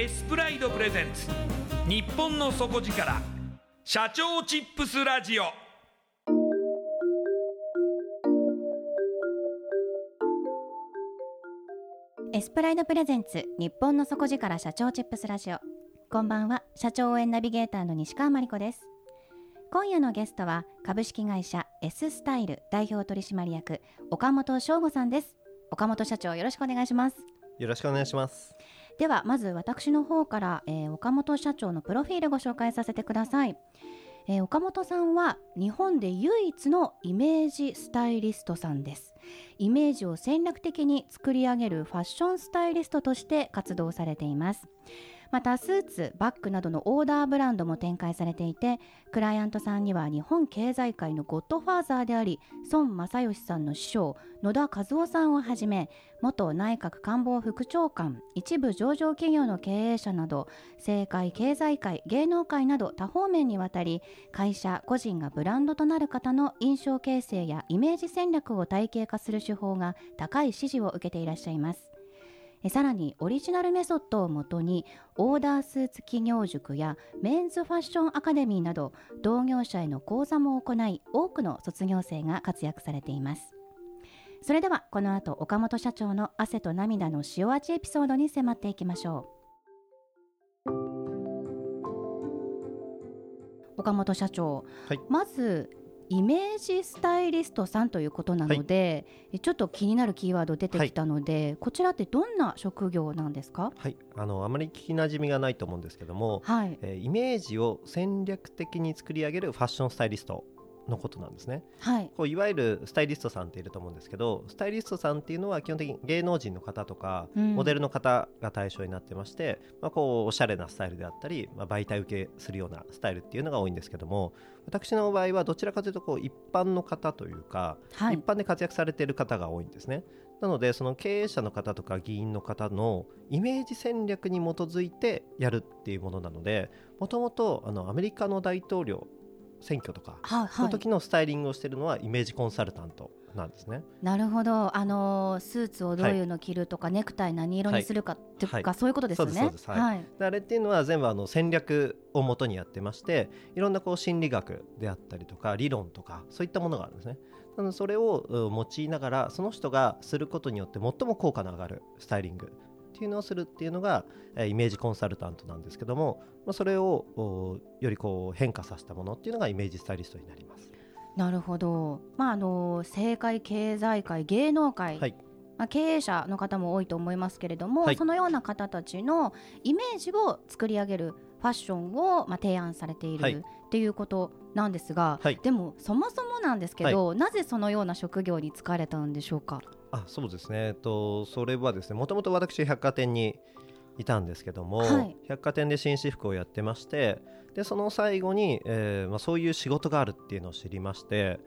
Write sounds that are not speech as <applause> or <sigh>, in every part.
エスプライドプレゼンツ。日本の底力。社長チップスラジオ。エスプライドプレゼンツ。日本の底力社長チップスラジオ。こんばんは。社長応援ナビゲーターの西川真理子です。今夜のゲストは株式会社 S スタイル代表取締役岡本翔吾さんです。岡本社長よろしくお願いします。よろしくお願いしますではまず私の方から、えー、岡本社長のプロフィールご紹介させてください、えー、岡本さんは日本で唯一のイメージスタイリストさんです。イメージを戦略的に作り上げるファッションスタイリストとして活動されています。またスーツバッグなどのオーダーブランドも展開されていてクライアントさんには日本経済界のゴッドファーザーであり孫正義さんの師匠野田和夫さんをはじめ元内閣官房副長官一部上場企業の経営者など政界経済界芸能界など多方面にわたり会社個人がブランドとなる方の印象形成やイメージ戦略を体系化する手法が高い支持を受けていらっしゃいます。さらにオリジナルメソッドをもとにオーダースーツ企業塾やメンズファッションアカデミーなど同業者への講座も行い多くの卒業生が活躍されています。それではこの後岡本社長の汗と涙の塩味エピソードに迫っていきましょう。岡本社長、はい、まずイメージスタイリストさんということなので、はい、ちょっと気になるキーワード出てきたので、はい、こちらってどんな職業なんですか、はい、あのあまり聞きなじみがないと思うんですけども、はい。えー、イメージを戦略的に作り上げるファッションスタイリストのことなんですね、はい、こういわゆるスタイリストさんっていると思うんですけどスタイリストさんっていうのは基本的に芸能人の方とか、うん、モデルの方が対象になってまして、まあ、こうおしゃれなスタイルであったり、まあ、媒体受けするようなスタイルっていうのが多いんですけども私の場合はどちらかというとこう一般の方というか、はい、一般で活躍されている方が多いんですね。なのでその経営者の方とか議員の方のイメージ戦略に基づいてやるっていうものなのでもともとアメリカの大統領選挙とか、はいの時のスタイリングをしているのはイメージコンサルタントなんですね。なるほど、あのスーツをどういうの着るとか、はい、ネクタイ何色にするかっていうか、はい、そういうことですね。はい、あれっていうのは全部あの戦略をもとにやってまして、いろんなこう心理学であったりとか理論とかそういったものがあるんですね。なのでそれを用いながらその人がすることによって最も効果の上がるスタイリングっていうのをするっていうのがイメージコンサルタントなんですけどもそれをよりこう変化させたものっていうのがイメージスタイリストになります。なるほど、まあ、あの政界経済界芸能界まあ、経営者の方も多いと思いますけれども、はい、そのような方たちのイメージを作り上げるファッションをまあ提案されている、はい、っていうことなんですが、はい、でもそもそもなんですけど、なぜそのような職業に就かれたんでしょうか？あそうですね、えっと、それはですねもともと私百貨店にいたんですけども、百貨店で紳士服をやってましてでその最後に、えーまあ、そういう仕事があるっていうのを知りまして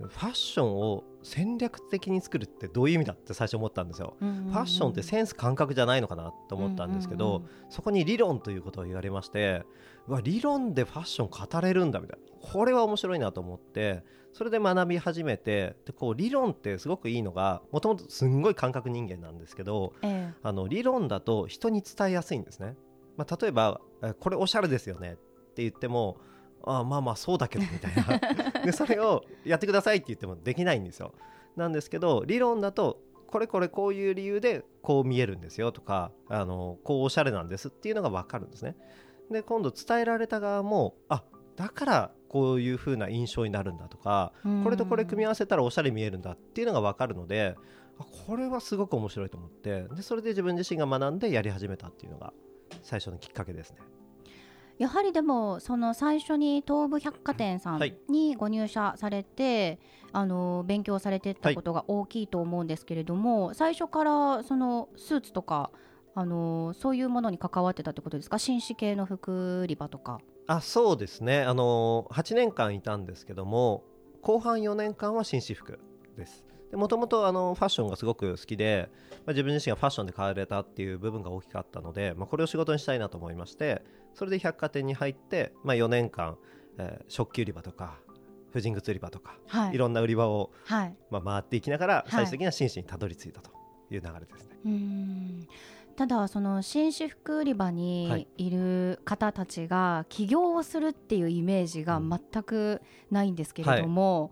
ファッションを戦略的に作るってどういう意味だって最初思ったんですよ、ファッションってセンス感覚じゃないのかなと思ったんですけど、そこに理論ということを言われましてわ理論でファッション語れるんだみたいな。これは面白いなと思ってそれで学び始めてでこう理論ってすごくいいのがもともとすんごい感覚人間なんですけど、ええ、あの理論だと人に伝えやすいんですね、まあ、例えばこれおしゃれですよねって言ってもあまあまあそうだけどみたいな。<laughs> でそれをやってくださいって言ってもできないんですよ。なんですけど理論だとこれこれこういう理由でこう見えるんですよとかあのこうおしゃれなんですっていうのが分かるんですね。で今度伝えられた側もあだからこういう風な印象になるんだとかこれとこれ組み合わせたらおしゃれ見えるんだっていうのが分かるのでこれはすごく面白いと思ってでそれで自分自身が学んでやり始めたっていうのが最初のきっかけですね。やはりでもその最初に東武百貨店さんにご入社されて、はい、あの勉強されてたことが大きいと思うんですけれども、はい、最初からそのスーツとかあのそういうものに関わってたってことですか？紳士系の服売り場とか。あそうですね。あの8年間いたんですけども後半4年間は紳士服です。もともとファッションがすごく好きで、まあ、自分自身がファッションで変われたっていう部分が大きかったので、まあ、これを仕事にしたいなと思いましてそれで百貨店に入って、まあ、4年間、えー、食器売り場とか婦人靴売り場とか、はい、いろんな売り場を、はい、まあ、回っていきながら最終的には紳士にたどり着いたという流れですね。はいただその紳士服売り場にい。る方たちが起業をするっていうイメージが全くないんですけれども、はい、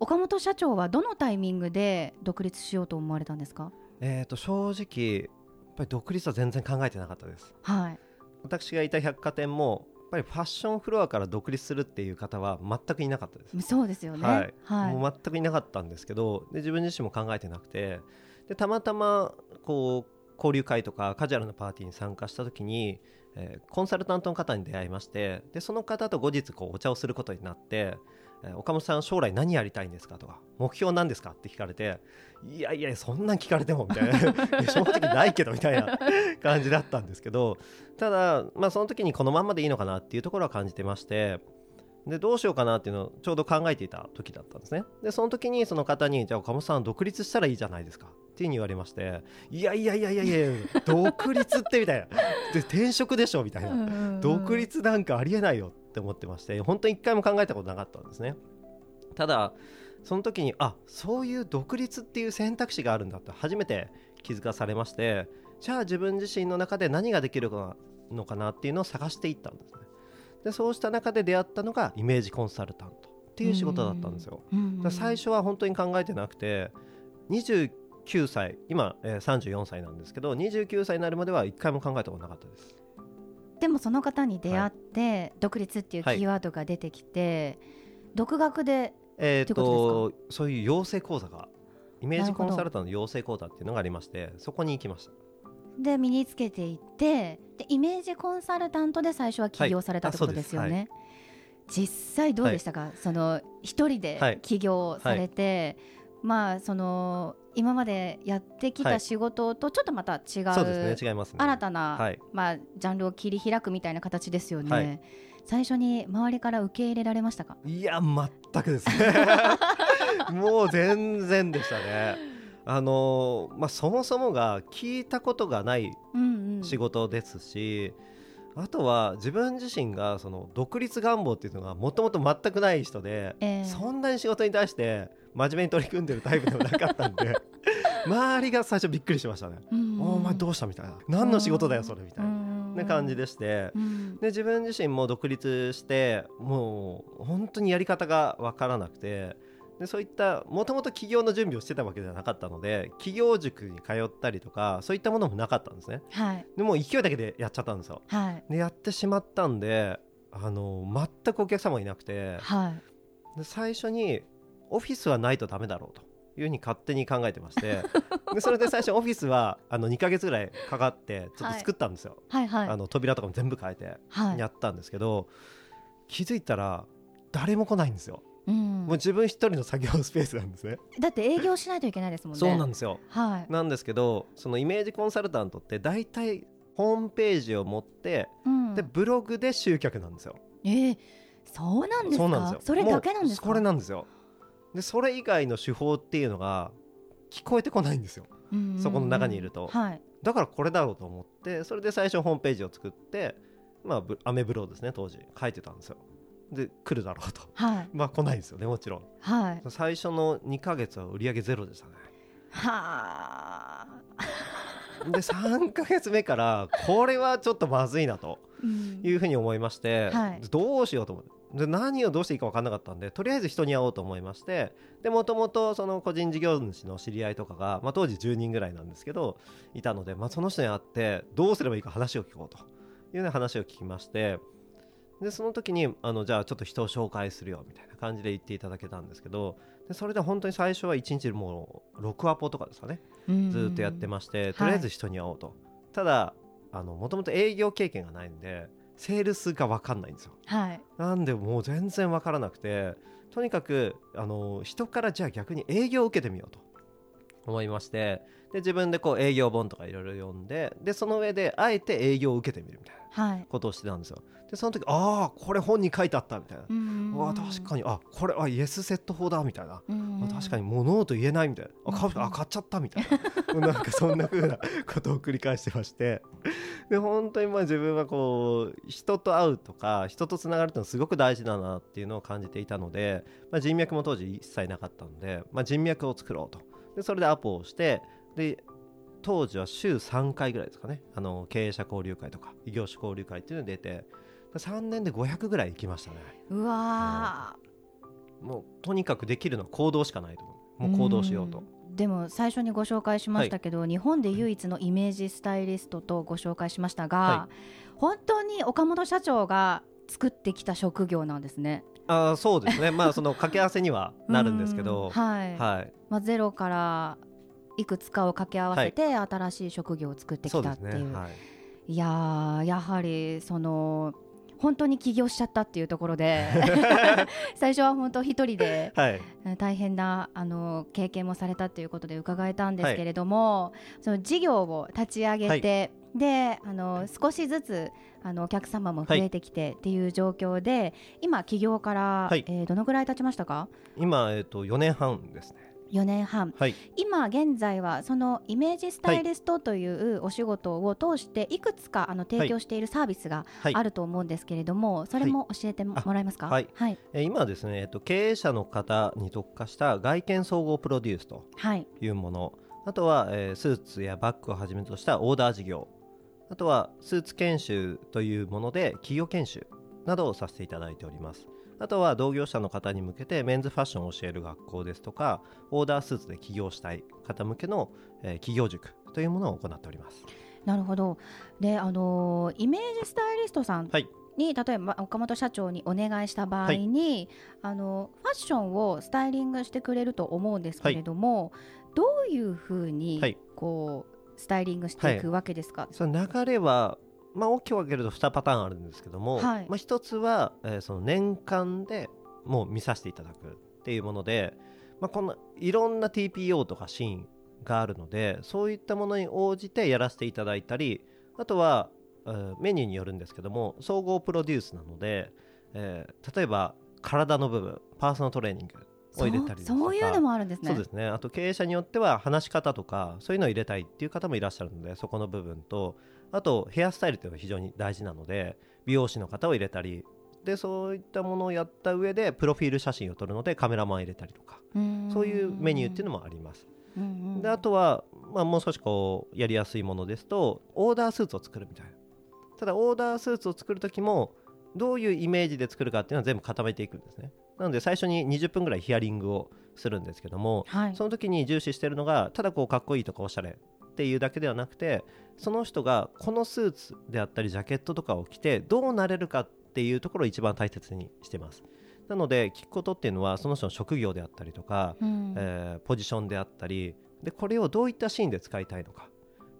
岡本社長はどのタイミングで独立しようと思われたんですか、えー、と正直やっぱり独立は全然考えてなかったです。はい、私がいた百貨店もやっぱりファッションフロアから独立するっていう方は全くいなかったです。そうですよね。はい。はい、もう全くいなかったんですけど、で自分自身も考えてなくて、でたまたまこう交流会とかカジュアルなパーティーに参加した時に、えー、コンサルタントの方に出会いましてでその方と後日こうお茶をすることになって、えー、岡本さん将来何やりたいんですかとか目標なんですかって聞かれていやいやそんなん聞かれてもみたいな。<laughs> 正直ないけどみたいな <laughs> 感じだったんですけどただ、まあ、その時にこのまんまでいいのかなっていうところは感じてましてでどうしようかなっていうのをちょうど考えていた時だったんですね。でその時にその方にじゃあ岡本さん独立したらいいじゃないですか。っていうに言われましていやいやいやいやいや独立ってみたいな。で転職でしょみたいな。独立なんかありえないよって思ってまして本当に一回も考えたことなかったんですね。ただその時にあそういう独立っていう選択肢があるんだって初めて気づかされましてじゃあ自分自身の中で何ができるのかなっていうのを探していったんですね。でそうした中で出会ったのがイメージコンサルタントっていう仕事だったんですよ、最初は本当に考えてなくて9歳今、えー、34歳なんですけど29歳になるまでは一回も考えたことなかったですでもその方に出会って、はい、独立っていうキーワードが出てきて、はい、独学でえー、っとそういう養成講座がイメージコンサルタントの養成講座っていうのがありましてそこに行きました。で身につけていってでイメージコンサルタントで最初は起業されたってことですよね、はい、実際どうでしたか、その一人で起業されて、まあその今までやってきた仕事とちょっとまた違う、そうですね違いますね。新たな、はい、まあ、ジャンルを切り開くみたいな形ですよね、はい、最初に周りから受け入れられましたか？いや全くですね。<laughs> もう全然でしたね。あのまあ、そもそもが聞いたことがない仕事ですし、うんうん、あとは自分自身がその独立願望っていうのがもともと全くない人で、えー、そんなに仕事に対して真面目に取り組んでるタイプでもなかったんで <laughs> 周りが最初びっくりしましたね。お前どうしたみたいな。何の仕事だよそれみたいな。感じでして、で自分自身も独立してもう本当にやり方が分からなくて。でそういったもともと起業の準備をしてたわけではなかったので企業塾に通ったりとかそういったものもなかったんですね、はい、でも勢いだけでやっちゃったんですよ、はい、でやってしまったんであの全くお客様いなくて、はい、で最初にオフィスはないとダメだろうというふうに勝手に考えてまして <laughs> でそれで最初オフィスはあの2か月ぐらいかかってちょっと作ったんですよ、はいはい。はい、あの扉とかも全部変えてやったんですけど、はい、気づいたら誰も来ないんですよ。うん、もう自分一人の作業スペースなんですね。だって営業しないといけないですもんね。そうなんですよ、はい、なんですけどそのイメージコンサルタントって大体ホームページを持って、うん、でブログで集客なんですよ。えー、そうなんですか？それだけなんですか？これなんですよでそれ以外の手法っていうのが聞こえてこないんですよ、そこの中にいると、はい、だからこれだろうと思ってそれで最初ホームページを作ってまあアメブロですね当時。書いてたんですよ。で来るだろうと、はい、<laughs> まあ来ないですよねもちろん、はい、最初の2か月は売り上げゼロでしたね。はあで3か月目からこれはちょっとまずいなというふうに思いまして、うんはい、どうしようと思って。で何をどうしていいか分かんなかったんでとりあえず人に会おうと思いましてでもともとその個人事業主の知り合いとかが、まあ、当時10人ぐらいなんですけどいたので、まあ、その人に会ってどうすればいいか話を聞こうというような話を聞きましてでその時にあのじゃあちょっと人を紹介するよみたいな感じで言っていただけたんですけどでそれで本当に最初は1日もう6アポとかですかね。ずっとやってましてとりあえず人に会おうと、はい、ただもともと営業経験がないんでセールスが分かんないんですよ、はい、なんでもう全然分からなくてとにかくあの人からじゃあ逆に営業を受けてみようと思いましてで自分でこう営業本とかいろいろ読んででその上であえて営業を受けてみるみたいなことをしてたんですよ。でその時ああこれ本に書いてあったみたいな。あ確かに。あこれはイエスセット法だみたいな。あ確かにもうノーと言えないみたいな。あ買あ買っちゃったみたいな。<laughs> なんかそんなふうなことを繰り返してまして。<laughs> で本当にまあ自分はこう人と会うとか人とつながるってのはすごく大事だなっていうのを感じていたので、まあ、人脈も当時一切なかったので、まあ、人脈を作ろうと。でそれでアポをしてで当時は週3回ぐらいですかね。あの経営者交流会とか異業種交流会っていうのに出て3年で500ぐらい行きましたね。うわ、うん、もうとにかくできるのは行動しかないともう行動しようと。でも最初にご紹介しましたけど、はい、日本で唯一のイメージスタイリストとご紹介しましたが、はい、本当に岡本社長が作ってきた職業なんですね。あそうですね、まあ、その掛け合わせにはなるんですけど、<laughs> はい、はい、まあ、ゼロからいくつかを掛け合わせて、新しい職業を作ってきたっていう。うね。はい、いややはりその本当に起業しちゃったっていうところで。<laughs> 最初は本当一人で、大変なあの経験もされたということで伺えたんですけれども、はい、その事業を立ち上げて、はい、であの少しずつあのお客様も増えてきてっていう状況で、今起業から、はい、えー、どのぐらい経ちましたか？今、えーと、と4年半ですね4年半、はい、今現在はそのイメージスタイリストというお仕事を通していくつかあの提供しているサービスがあると思うんですけれども、それも教えてもらえますか、はい。はい、え今ですね、えっと、経営者の方に特化した外見総合プロデュースとい。うもの、あとは、えー、スーツやバッグをはじめとしたオーダー事業。あとはスーツ研修というもので企業研修などをさせていただいておりますあとは同業者の方に向けてメンズファッションを教える学校ですとかオーダースーツで起業したい方向けの、えー、企業塾というものを行っております。なるほど。で、あのー、イメージスタイリストさん、はい。に例えば岡本社長にお願いした場合に、はい、あのファッションをスタイリングしてくれると思うんですけれども、はい、どういうふうにこう、スタイリングしていくわけですか、その流れはまあ、大きく分けると2パターンあるんですけども、はい、まあ、1つは、えー、その年間でもう見させていただくっていうもので、まあ、このいろんな TPO とかシーンがあるのでそういったものに応じてやらせていただいたりあとは、えー、メニューによるんですけども総合プロデュースなので、えー、例えば体の部分パーソナルトレーニングを入れたりそういうのもあるんですね。そうですね。あと経営者によっては話し方とかそういうのを入れたいっていう方もいらっしゃるのでそこの部分とあとヘアスタイルというのが非常に大事なので美容師の方を入れたりでそういったものをやった上でプロフィール写真を撮るのでカメラマン入れたりとかそういうメニューっていうのもあります。であとは、まあ、もう少しこうやりやすいものですとオーダースーツを作るみたいな。ただオーダースーツを作る時もどういうイメージで作るかっていうのは全部固めていくんですね。なので最初に20分ぐらいヒアリングをするんですけども、はい、その時に重視してるのがただこうかっこいいとかおしゃれっていうだけではなくてその人がこのスーツであったりジャケットとかを着てどうなれるかっていうところを一番大切にしてます。なので聞くことっていうのはその人の職業であったりとか、うん、えー、ポジションであったりでこれをどういったシーンで使いたいのか。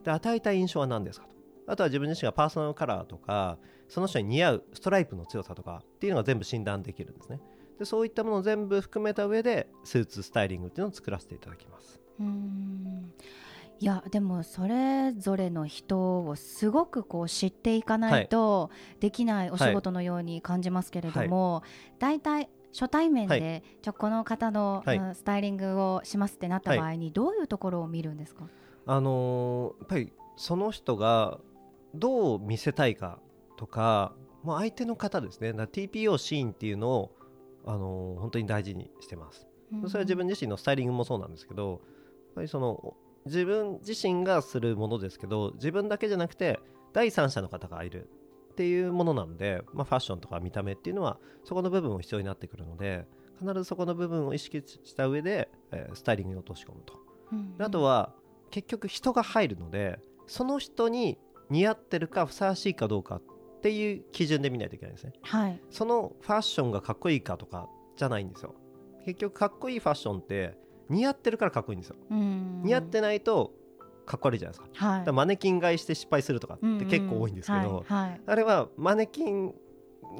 で与えたい印象は何ですかと。あとは自分自身がパーソナルカラーとかその人に似合うストライプの強さとかっていうのが全部診断できるんですね。でそういったものを全部含めた上でスーツスタイリングっていうのを作らせていただきます。うんいやでもそれぞれの人をすごくこう知っていかないとできないお仕事のように感じますけれども、大体初対面で、ちょこの方の、スタイリングをしますってなった場合に、どういうところを見るんですか、あのー、やっぱりその人がどう見せたいかとか、まあ、相手の方ですね。TPO シーンっていうのを、あのー、本当に大事にしてます、うん、それは自分自身のスタイリングもそうなんですけどやっぱりその自分自身がするものですけど自分だけじゃなくて第三者の方がいるっていうものなので、まあ、ファッションとか見た目っていうのはそこの部分も必要になってくるので必ずそこの部分を意識した上で、えー、スタイリングに落とし込むと、うんうん、あとは結局人が入るのでその人に似合ってるかふさわしいかどうかっていう基準で見ないといけないんですね、はい、そのファッションがかっこいいかとかじゃないんですよ。結局かっこいいファッションって似合ってるからかっこいいんですよ。似合ってないとかっこ悪いじゃないですか,、はい、だマネキン買いして失敗するとかって結構多いんですけど、はい。はい、あれはマネキン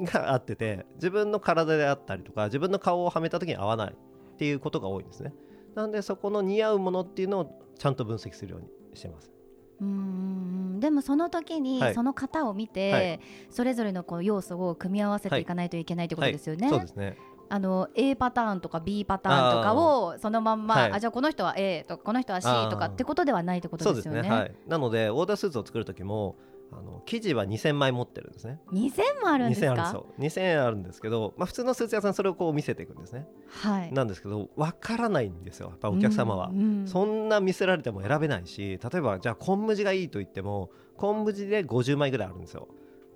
が合ってて自分の体であったりとか自分の顔をはめた時に合わないっていうことが多いんですね。なんでそこの似合うものっていうのをちゃんと分析するようにしてます。うんでもその時にその型を見て、はい、それぞれのこう要素を組み合わせていかないといけないということですよね。そうですねあの A パターンとか B パターンとかをそのまんまあ、はい、あじゃあこの人は A とかこの人は C とかってことではないってことですよね。ねはい、なのでオーダースーツを作る時もあの生地は2000枚持ってるんですね。2000もあるんですか？2000あるんですよ。2000あるんですけど、まあ、普通のスーツ屋さんそれをこう見せていくんですね、はい、なんですけど分からないんですよ。やっぱお客様は、うんうん、そんな見せられても選べないし例えばじゃあ昆布地がいいと言っても昆布地で50枚ぐらいあるんですよ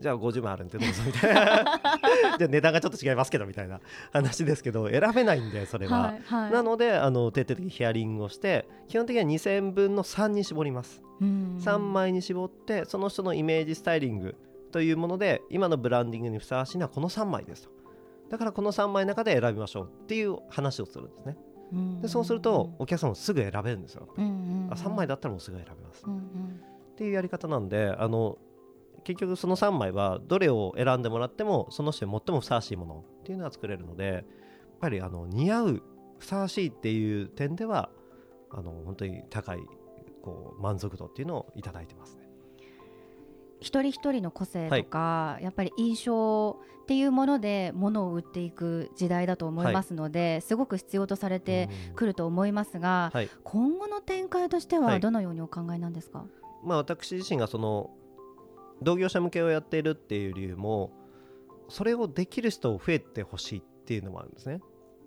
じゃあ50万あるんでどうぞみたいな。<laughs> じゃあ値段がちょっと違いますけどみたいな話ですけど選べないんでそれは、はいはい、なのであの徹底的にヒアリングをして基本的には2000分の3に絞ります。3枚に絞ってその人のイメージスタイリングというもので今のブランディングにふさわしいのはこの3枚ですと。だからこの3枚の中で選びましょうっていう話をするんですね。でそうするとお客さんもすぐ選べるんですよ、あ3枚だったらもうすぐ選べます、っていうやり方なんであの結局その3枚はどれを選んでもらってもその人に最もふさわしいものっていうのは作れるのでやっぱりあの似合うふさわしいっていう点ではあの本当に高いこう満足度っていうのを頂いてますね。一人一人の個性とか、はい、やっぱり印象っていうもので物を売っていく時代だと思いますので、はい、すごく必要とされてくると思いますが、はい、今後の展開としてはどのようにお考えなんですか、まあ、私自身がその同業者向けをやっているっていう理由もそれをできる人を増えてほしいっていうのもあるんですね。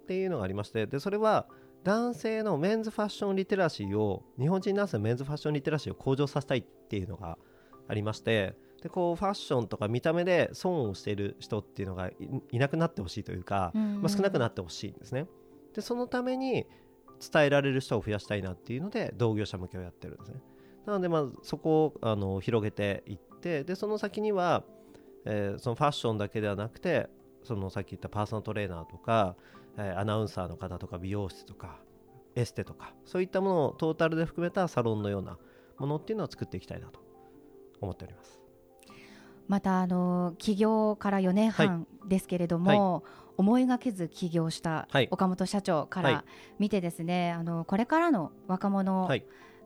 っていうのがありましてでそれは男性のメンズファッションリテラシーを日本人男性のメンズファッションリテラシーを向上させたいっていうのがありましてでこうファッションとか見た目で損をしている人っていうのがいなくなってほしいというか、まあ、少なくなってほしいんですね。でそのために伝えられる人を増やしたいなっていうので同業者向けをやってるんですね。なのでまあそこをあの広げていってでその先には、えー、そのファッションだけではなくてそのさっき言ったパーソナルトレーナーとか、えー、アナウンサーの方とか美容室とかエステとかそういったものをトータルで含めたサロンのようなものっていうのを作っていきたいなと思っております。またあの起業から4年半ですけれども、はい。はい、思いがけず起業した岡本社長から見てですね、はい、あのこれからの若者、はい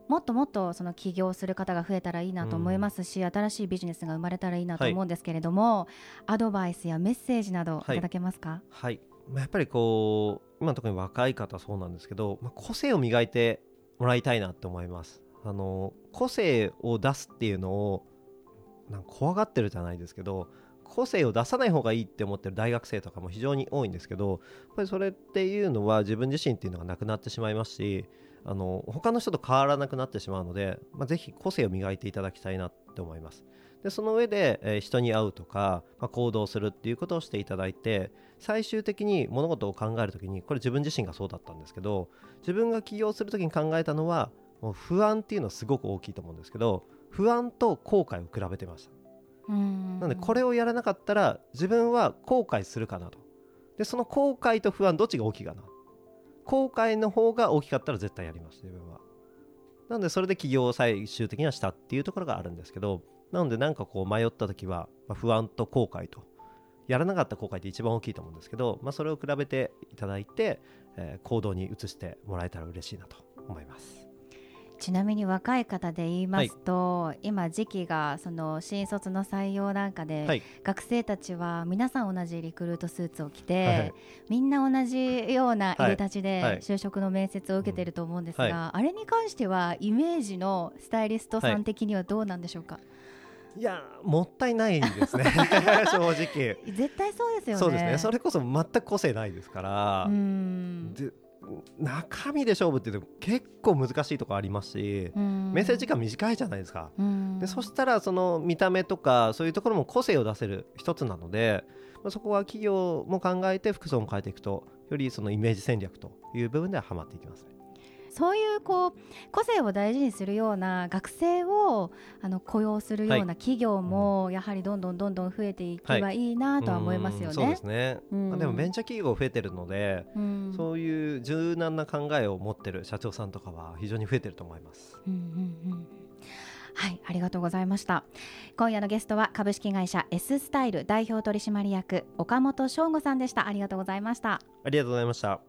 もっともっとその起業する方が増えたらいいなと思いますし、うん、新しいビジネスが生まれたらいいなと思うんですけれども、はい、アドバイスやメッセージなどい。ただけますか、はい、はい、やっぱりこう今特に若い方そうなんですけど、まあ、個性を磨いてもらいたいなと思います。あの個性を出すっていうのをなんか怖がってるじゃないですけど個性を出さない方がいいって思ってる大学生とかも非常に多いんですけどやっぱりそれっていうのは自分自身っていうのがなくなってしまいますしあの他の人と変わらなくなってしまうので、まあ、ぜひ個性を磨いていただきたいなって思います。でその上で、えー、人に会うとか、まあ、行動するっていうことをしていただいて最終的に物事を考えるときにこれ自分自身がそうだったんですけど自分が起業するときに考えたのはもう不安っていうのはすごく大きいと思うんですけど不安と後悔を比べてました。なのでこれをやらなかったら自分は後悔するかなと。でその後悔と不安どっちが大きいかな後悔の方が大きかったら絶対やります自分はなのでそれで起業を最終的にはしたっていうところがあるんですけどなのでなんかこう迷った時は不安と後悔とやらなかった後悔って一番大きいと思うんですけど、まあ、それを比べていただいて、え、行動に移してもらえたら嬉しいなと思います。ちなみに若い方で言いますと、はい、今時期がその新卒の採用なんかで、はい、学生たちは皆さん同じリクルートスーツを着て、はい、みんな同じようないでたちで就職の面接を受けていると思うんですが、あれに関してはイメージのスタイリストさん的にはどうなんでしょうか、いやもったいないですね。<laughs> 正直。絶対そうですよね。そうですね。それこそ全く個性ないですから。で中身で勝負って結構難しいとこありますし面接時間短いじゃないですか。でそしたらその見た目とかそういうところも個性を出せる一つなのでそこは企業も考えて服装も変えていくとよりそのイメージ戦略という部分でははまっていきますね。そういうこう個性を大事にするような学生をあの雇用するような企業もやはりどんどんどんどん増えていけばいいなとは思いますよね。そうですね、うん、でもベンチャー企業増えてるので、うん、そういう柔軟な考えを持ってる社長さんとかは非常に増えてると思います。うんうんうんはい、ありがとうございました。今夜のゲストは株式会社 S スタイル代表取締役岡本翔吾さんでした。ありがとうございました。ありがとうございました。